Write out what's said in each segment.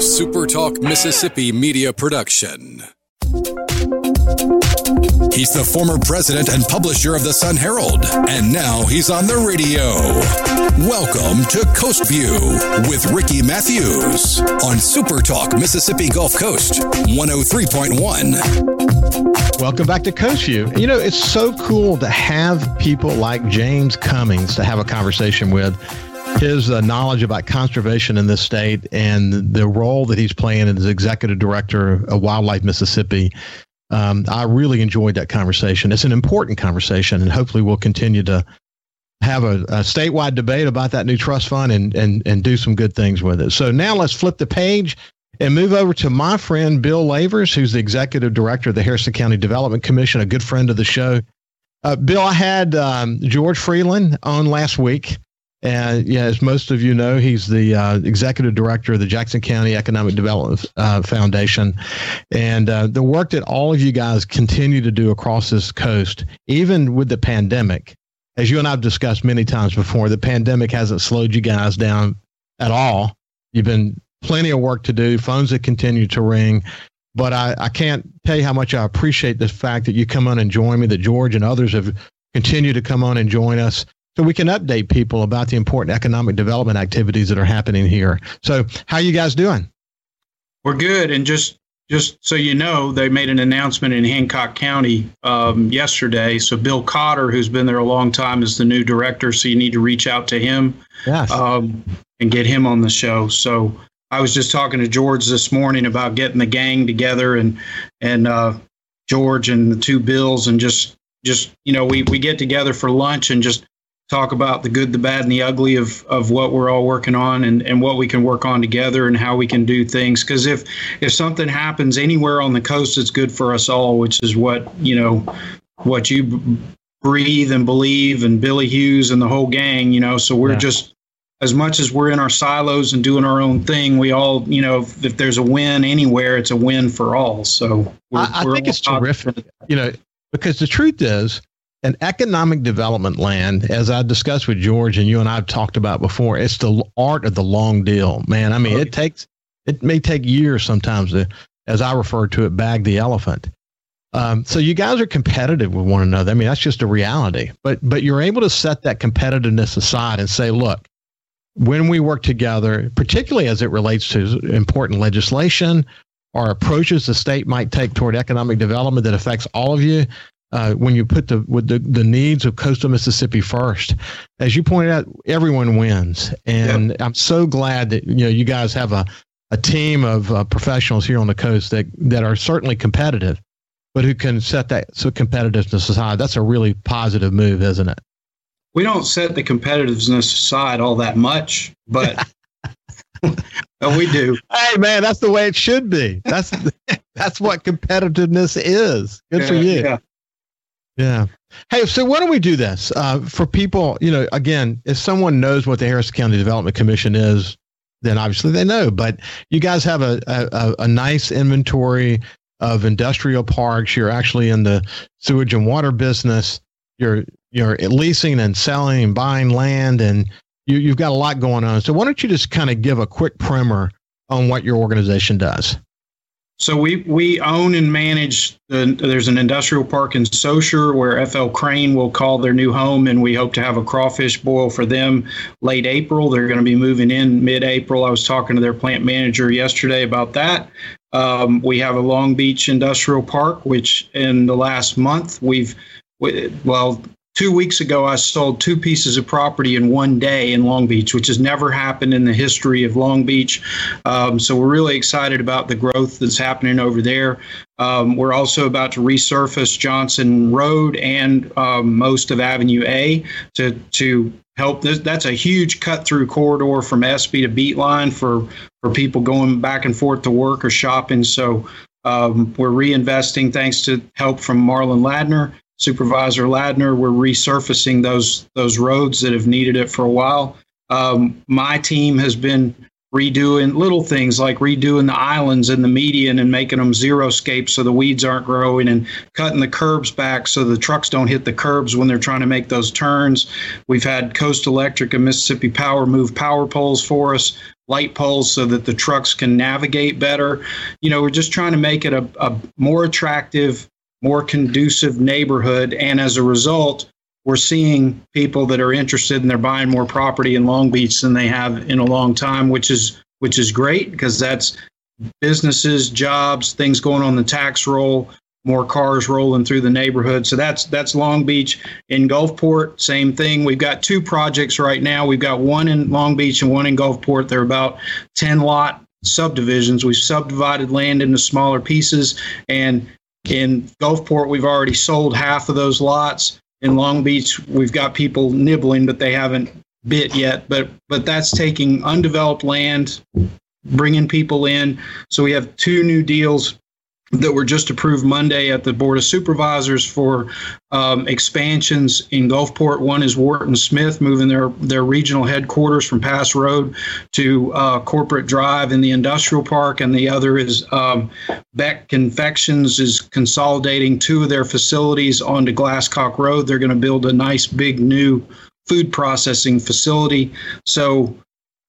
SuperTalk Mississippi media production. He's the former president and publisher of the Sun Herald, and now he's on the radio. Welcome to Coast View with Ricky Matthews on SuperTalk Mississippi Gulf Coast 103.1. Welcome back to Coast View. You know, it's so cool to have people like James Cummings to have a conversation with his uh, knowledge about conservation in this state and the role that he's playing as executive director of Wildlife Mississippi. Um, I really enjoyed that conversation. It's an important conversation, and hopefully, we'll continue to have a, a, statewide debate about that new trust fund and, and, and do some good things with it. So now let's flip the page and move over to my friend Bill Lavers, who's the executive director of the Harrison County Development Commission, a good friend of the show. Uh, Bill, I had um, George Freeland on last week. And yeah, as most of you know, he's the uh, executive director of the Jackson County Economic Development uh, Foundation. And uh, the work that all of you guys continue to do across this coast, even with the pandemic, as you and I've discussed many times before, the pandemic hasn't slowed you guys down at all. You've been plenty of work to do, phones that continue to ring. But I, I can't tell you how much I appreciate the fact that you come on and join me, that George and others have continued to come on and join us so we can update people about the important economic development activities that are happening here. So, how you guys doing? We're good, and just just so you know, they made an announcement in Hancock County um, yesterday. So Bill Cotter, who's been there a long time, is the new director. So you need to reach out to him yes. um, and get him on the show. So I was just talking to George this morning about getting the gang together and and uh, George and the two Bills and just just you know we we get together for lunch and just talk about the good, the bad, and the ugly of, of what we're all working on and, and what we can work on together and how we can do things. Because if if something happens anywhere on the coast, it's good for us all, which is what you know what you breathe and believe, and Billy Hewes and the whole gang. You know, so we're yeah. just as much as we're in our silos and doing our own thing, we all, you know, if, if there's a win anywhere, it's a win for all. So I, I think it's terrific, you know, because the truth is, an economic development land, as I discussed with George and you and I've talked about before, it's the art of the long deal, man. I mean, it takes, it may take years sometimes to, as I refer to it, bag the elephant. Um, so you guys are competitive with one another. I mean, that's just a reality. But but you're able to set that competitiveness aside and say, look, when we work together, particularly as it relates to important legislation or approaches the state might take toward economic development that affects all of you, uh, when you put the with the, the needs of coastal Mississippi first. As you pointed out, everyone wins, and yep. I'm so glad that you know you guys have a a team of uh, professionals here on the coast that that are certainly competitive, but who can set that so competitiveness aside. That's a really positive move, isn't it? We don't set the competitiveness aside all that much, but. we do. Hey man, that's the way it should be. That's that's what competitiveness is. Good yeah, for you. Yeah. Yeah. Hey, so why don't we do this uh, for people? You know, again, if someone knows what the Harrison County Development Commission is, then obviously they know. But you guys have a, a, a nice inventory of industrial parks. You're actually in the sewage and water business. You're you're leasing and selling and buying land, and you, you've got a lot going on. So why don't you just kind of give a quick primer on what your organization does? So we we own and manage. The, there's an industrial park in Saucier where FL Crane will call their new home, and we hope to have a crawfish boil for them late April. They're going to be moving in mid-April. I was talking to their plant manager yesterday about that. Um, we have a Long Beach Industrial Park, which in the last month we've well two weeks ago, I sold two pieces of property in one day in Long Beach, which has never happened in the history of Long Beach. Um, so we're really excited about the growth that's happening over there. Um, we're also about to resurface Johnson Road and um, most of Avenue A to to help. This, that's a huge cut through corridor from Espy to Beatline for for people going back and forth to work or shopping. So um, we're reinvesting thanks to help from Marlin Ladner Supervisor Ladner, we're resurfacing those those roads that have needed it for a while. Um, my team has been redoing little things like redoing the islands and the median and making them zero scape so the weeds aren't growing and cutting the curbs back so the trucks don't hit the curbs when they're trying to make those turns. We've had Coast Electric and Mississippi Power move power poles for us light poles so that the trucks can navigate better. You know, we're just trying to make it a, a more attractive, more conducive neighborhood. And as a result, we're seeing people that are interested and they're buying more property in Long Beach than they have in a long time, which is which is great because that's businesses, jobs, things going on the tax roll, more cars rolling through the neighborhood. So that's that's Long Beach. In Gulfport, same thing. We've got two projects right now. We've got one in Long Beach and one in Gulfport. They're about 10 lot subdivisions. We've subdivided land into smaller pieces and in Gulfport, we've already sold half of those lots in Long Beach, we've got people nibbling, but they haven't bit yet. But but that's taking undeveloped land, bringing people in. So we have two new deals that were just approved Monday at the Board of Supervisors for um, expansions in Gulfport. One is Wharton Smith moving their, their regional headquarters from Pass Road to uh, Corporate Drive in the industrial park, and the other is um, Beck Confections is consolidating two of their facilities onto Glasscock Road. They're going to build a nice big new food processing facility. So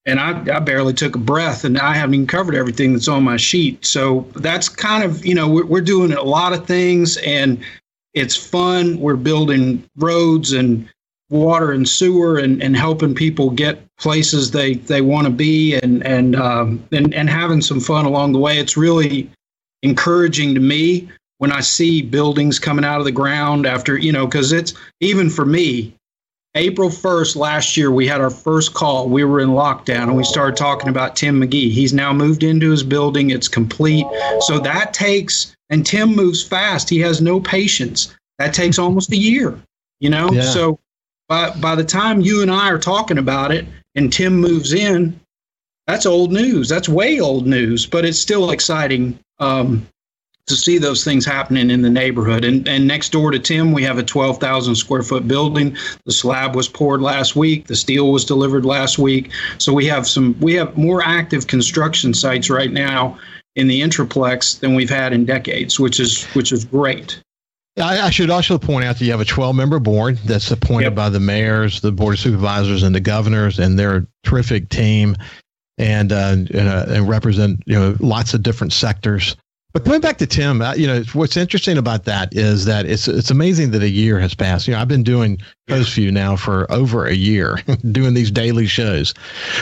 and I, I barely took a breath and I haven't even covered everything that's on my sheet. So that's kind of, you know, we're, we're doing a lot of things and it's fun. We're building roads and water and sewer and, and helping people get places they, they want to be and, and, um, and, and having some fun along the way. It's really encouraging to me when I see buildings coming out of the ground after, you know, because it's even for me, April 1st last year, we had our first call. We were in lockdown and we started talking about Tim McGee. He's now moved into his building, it's complete. So that takes, and Tim moves fast. He has no patience. That takes almost a year, you know? Yeah. So by, by the time you and I are talking about it and Tim moves in, that's old news. That's way old news, but it's still exciting um, to see those things happening in the neighborhood. And, and next door to Tim, we have a 12,000 square foot building. The slab was poured last week. The steel was delivered last week. So we have some, we have more active construction sites right now in the Intraplex than we've had in decades, which is, which is great. I, I should also point out that you have a 12 member board that's appointed yep. by the mayors, the board of supervisors, and the governors, and they're a terrific team and, uh, and, uh, and represent, you know, lots of different sectors. But coming back to Tim, uh, you know what's interesting about that is that it's it's amazing that a year has passed. You know, I've been doing Coastview now for over a year, doing these daily shows.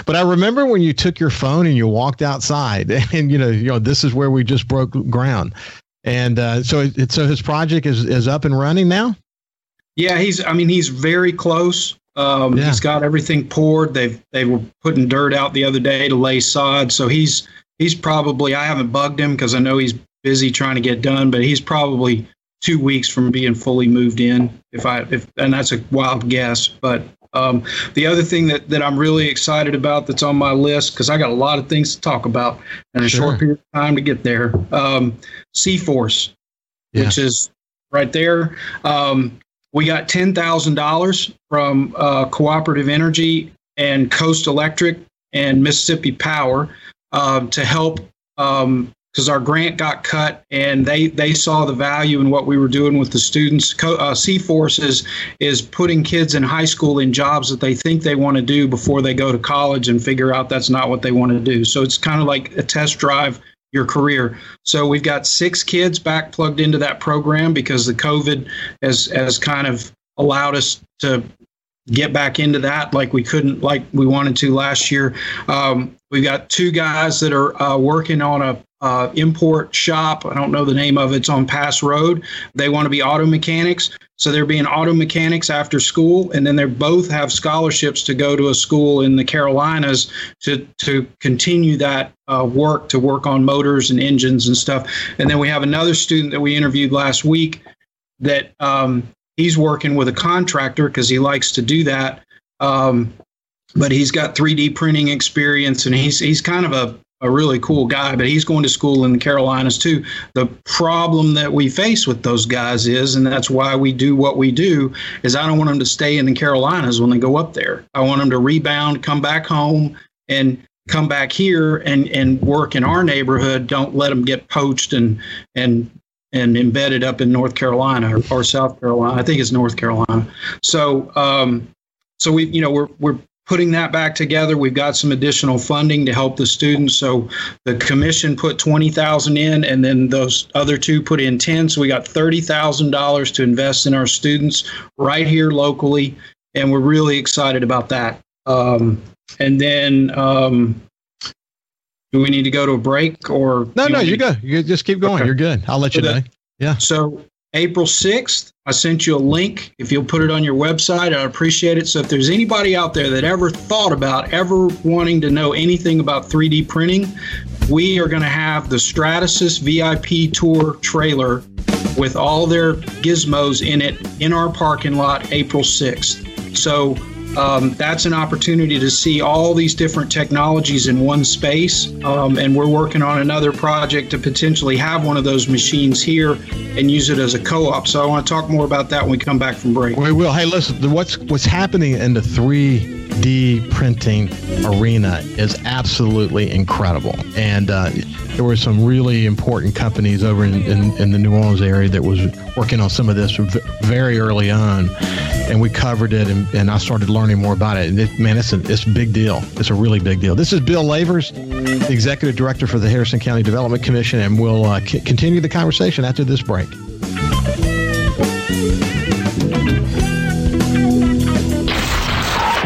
But I remember when you took your phone and you walked outside, and you know, you know, this is where we just broke ground. And uh, so, it, so his project is is up and running now. Yeah, he's. I mean, he's very close. Um, yeah. He's got everything poured. They've they were putting dirt out the other day to lay sod. So he's he's probably I haven't bugged him because I know he's busy trying to get done, but he's probably two weeks from being fully moved in. If I if and that's a wild guess, but um, the other thing that, that I'm really excited about that's on my list because I got a lot of things to talk about in a sure. short period of time to get there. Um, C-Force, yeah. which is right there. Um, we got ten thousand dollars from uh, Cooperative Energy and Coast Electric and Mississippi Power um, to help um, because our grant got cut and they they saw the value in what we were doing with the students. Uh, C-Force is, is putting kids in high school in jobs that they think they want to do before they go to college and figure out that's not what they want to do. So it's kind of like a test drive your career. So we've got six kids back plugged into that program because the COVID has has kind of allowed us to get back into that like we couldn't like we wanted to last year. Um, we've got two guys that are uh, working on a uh, import shop. I don't know the name of it. It's on Pass Road. They want to be auto mechanics. So they're being auto mechanics after school, and then they both have scholarships to go to a school in the Carolinas to to continue that uh, work to work on motors and engines and stuff. And then we have another student that we interviewed last week that um, he's working with a contractor because he likes to do that. Um, but he's got 3D printing experience, and he's he's kind of a a really cool guy, but he's going to school in the Carolinas too. The problem that we face with those guys is, and that's why we do what we do, is I don't want them to stay in the Carolinas when they go up there. I want them to rebound, come back home, and come back here and and work in our neighborhood. Don't let them get poached and and and embedded up in North Carolina or, or South Carolina. I think it's North Carolina. So um, so we you know we're we're putting that back together. We've got some additional funding to help the students. So the commission put 20,000 in and then those other two put in 10. So we got $30,000 to invest in our students right here locally. And we're really excited about that. Um, and then, um, do we need to go to a break or? No, no, you go. You just keep going. Okay. You're good. I'll let you so know. yeah. So April 6th, I sent you a link. If you'll put it on your website, I'd appreciate it. So if there's anybody out there that ever thought about ever wanting to know anything about 3D printing, we are going to have the Stratasys VIP Tour trailer with all their gizmos in it in our parking lot April 6th. So um, that's an opportunity to see all these different technologies in one space. Um, and we're working on another project to potentially have one of those machines here and use it as a co-op. So I want to talk more about that when we come back from break. We will. Hey, listen, what's what's happening in the 3D printing arena is absolutely incredible. And uh, there were some really important companies over in, in, in the New Orleans area that was working on some of this very early on and we covered it, and, and I started learning more about it. And it, man, it's a it's a big deal. It's a really big deal. This is Bill Lavers, the executive director for the Harrison County Development Commission, and we'll uh, c- continue the conversation after this break.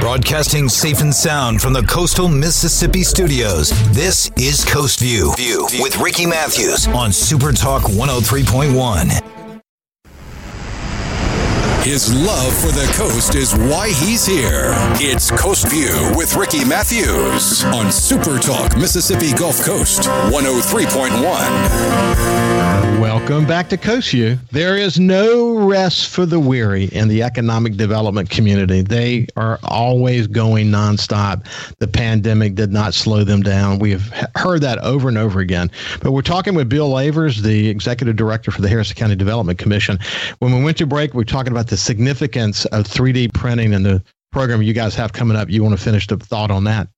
Broadcasting safe and sound from the coastal Mississippi studios. This is Coast View, View with Ricky Matthews on Super Talk 103.1. His love for the coast is why he's here. It's Coast View with Ricky Matthews on Super Talk Mississippi Gulf Coast 103.1. Welcome back to Coast View. There is no rest for the weary in the economic development community. They are always going nonstop. The pandemic did not slow them down. We have heard that over and over again. But we're talking with Bill Lavers, the executive director for the Harrison County Development Commission. When we went to break, we are talking about the significance of 3D printing and the program you guys have coming up. You want to finish the thought on that?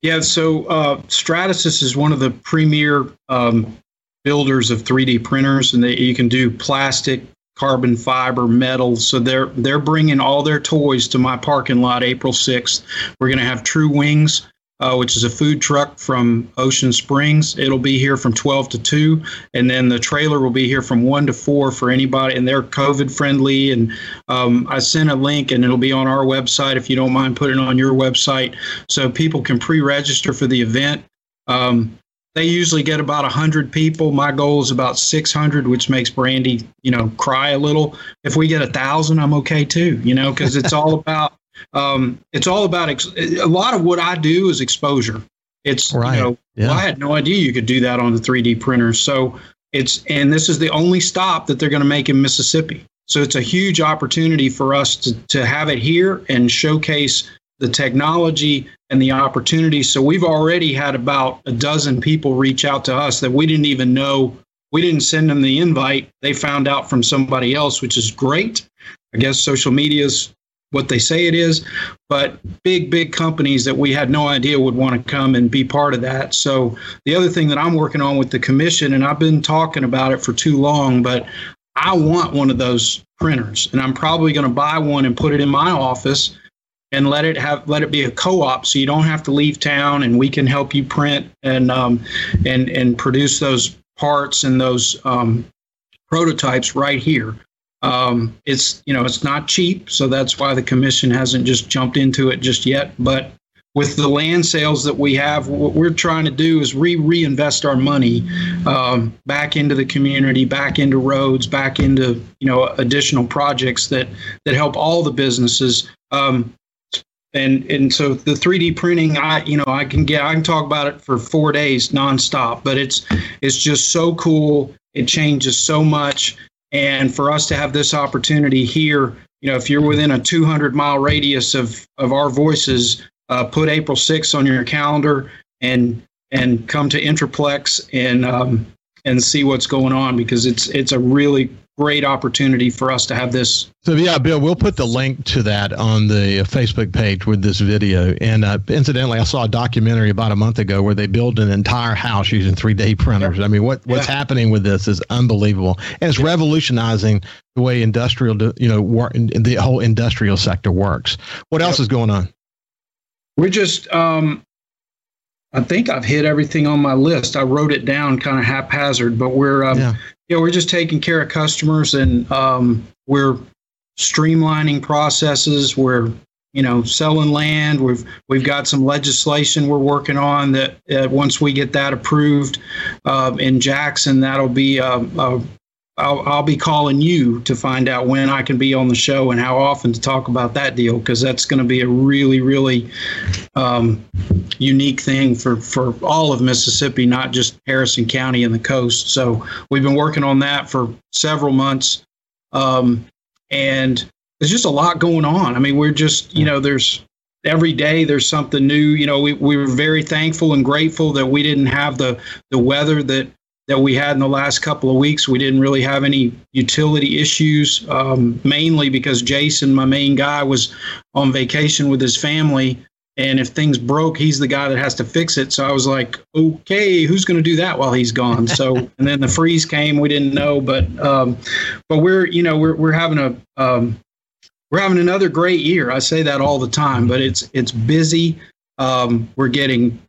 Yeah, so uh, Stratasys is one of the premier um, builders of 3D printers, and they, you can do plastic, carbon fiber, metal. So they're they're bringing all their toys to my parking lot April 6th. We're going to have True Wings uh, which is a food truck from Ocean Springs. It'll be here from 12 to 2, and then the trailer will be here from 1 to 4 for anybody, and they're COVID friendly. And um, I sent a link, and it'll be on our website if you don't mind putting it on your website so people can pre register for the event. Um, they usually get about 100 people my goal is about 600 which makes brandy you know cry a little if we get a thousand i'm okay too you know because it's all about um, it's all about ex- a lot of what I do is exposure. It's right. you know yeah. well, I had no idea you could do that on the 3D printer. So it's and this is the only stop that they're going to make in Mississippi. So it's a huge opportunity for us to to have it here and showcase the technology and the opportunity. So we've already had about a dozen people reach out to us that we didn't even know. We didn't send them the invite. They found out from somebody else, which is great. I guess social media is what they say it is, but big, big companies that we had no idea would want to come and be part of that. So the other thing that I'm working on with the commission, and I've been talking about it for too long, but I want one of those printers, and I'm probably going to buy one and put it in my office and let it have let it be a co-op so you don't have to leave town and we can help you print and um, and and produce those parts and those um, prototypes right here um, it's you know it's not cheap, so that's why the commission hasn't just jumped into it just yet. But with the land sales that we have, what we're trying to do is re reinvest our money um, back into the community, back into roads, back into you know additional projects that that help all the businesses. Um, and and so the 3D printing, I you know I can get I can talk about it for four days nonstop, but it's it's just so cool. It changes so much. And for us to have this opportunity here, you know, if you're within a 200 mile radius of, of our voices, uh, put April 6th on your calendar and and come to Intraplex and um, and see what's going on because it's it's a really great opportunity for us to have this. So yeah, Bill, we'll put the link to that on the Facebook page with this video. And uh, incidentally, I saw a documentary about a month ago where they built an entire house using 3D printers. I mean, what what's yeah. happening with this is unbelievable, and it's yeah. revolutionizing the way industrial, you know, the whole industrial sector works. What else is going on? We're just, um, I think I've hit everything on my list. I wrote it down kind of haphazard, but we're, um, yeah. you know, we're just taking care of customers and um, we're streamlining processes. We're, you know, selling land. We've we've got some legislation we're working on that uh, once we get that approved uh, in Jackson, that'll be a, a I'll, I'll be calling you to find out when I can be on the show and how often to talk about that deal because that's going to be a really, really um, unique thing for, for all of Mississippi, not just Harrison County and the coast. So we've been working on that for several months. Um, and there's just a lot going on. I mean, we're just, you know, there's every day there's something new. You know, we, we were very thankful and grateful that we didn't have the, the weather that that we had in the last couple of weeks. We didn't really have any utility issues, um, mainly because Jason, my main guy, was on vacation with his family. And if things broke, he's the guy that has to fix it. So I was like, okay, who's going to do that while he's gone? So, and then the freeze came. We didn't know, but um, but we're you know we're we're having a um, we're having another great year. I say that all the time, but it's it's busy. Um, we're getting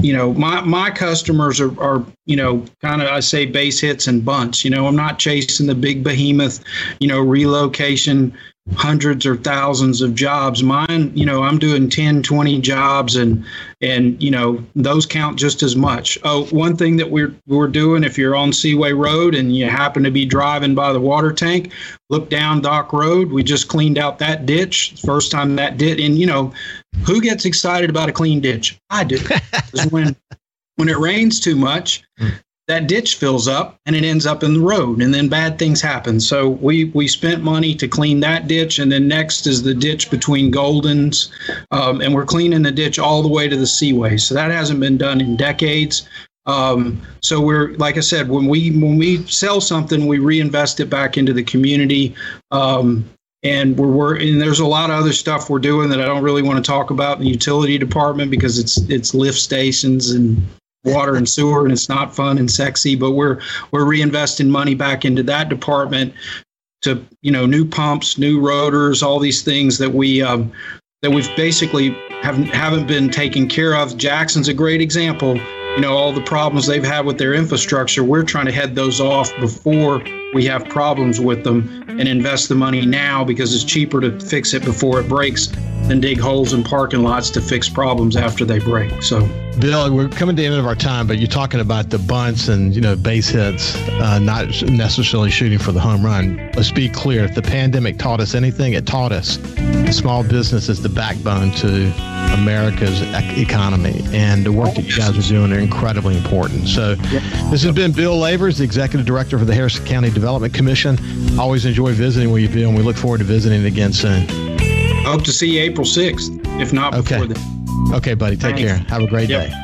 you know my my customers are, are you know kind of i say base hits and bunts you know i'm not chasing the big behemoth you know relocation hundreds or thousands of jobs. Mine you know i'm doing 10 20 jobs and and you know those count just as much. Oh one thing that we're we're doing if you're on seaway road and you happen to be driving by the water tank look down dock road. We just cleaned out that ditch first time that did and you know who gets excited about a clean ditch? I do. When when it rains too much that ditch fills up and it ends up in the road and then bad things happen. So we we spent money to clean that ditch and then next is the ditch between goldens um, and we're cleaning the ditch all the way to the seaway. So that hasn't been done in decades. Um, so we're like i said when we when we sell something we reinvest it back into the community. Um, and we're, we're and there's a lot of other stuff we're doing that I don't really want to talk about in the utility department because it's it's lift stations and water and sewer and it's not fun and sexy but we're we're reinvesting money back into that department to you know new pumps new rotors all these things that we um, that we've basically haven't haven't been taken care of. Jackson's a great example. You know all the problems they've had with their infrastructure we're trying to head those off before we have problems with them and invest the money now because it's cheaper to fix it before it breaks than dig holes in parking lots to fix problems after they break so bill we're coming to the end of our time but you're talking about the bunts and you know base hits uh, not necessarily shooting for the home run let's be clear if the pandemic taught us anything it taught us small business is the backbone to America's economy. And the work that you guys are doing are incredibly important. So, this has been Bill Lavers, the Executive Director for the Harrison County Development Commission. Always enjoy visiting with you, Bill, and we look forward to visiting again soon. Hope to see you April 6th, if not before okay. then. Okay, buddy. Take Thanks. care. Have a great yep. day.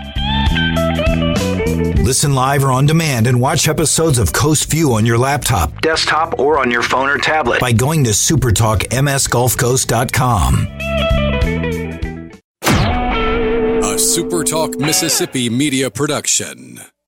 Listen live or on demand and watch episodes of Coast View on your laptop, desktop, or on your phone or tablet by going to supertalkmsgulfcoast.com. A SuperTalk Mississippi Media Production.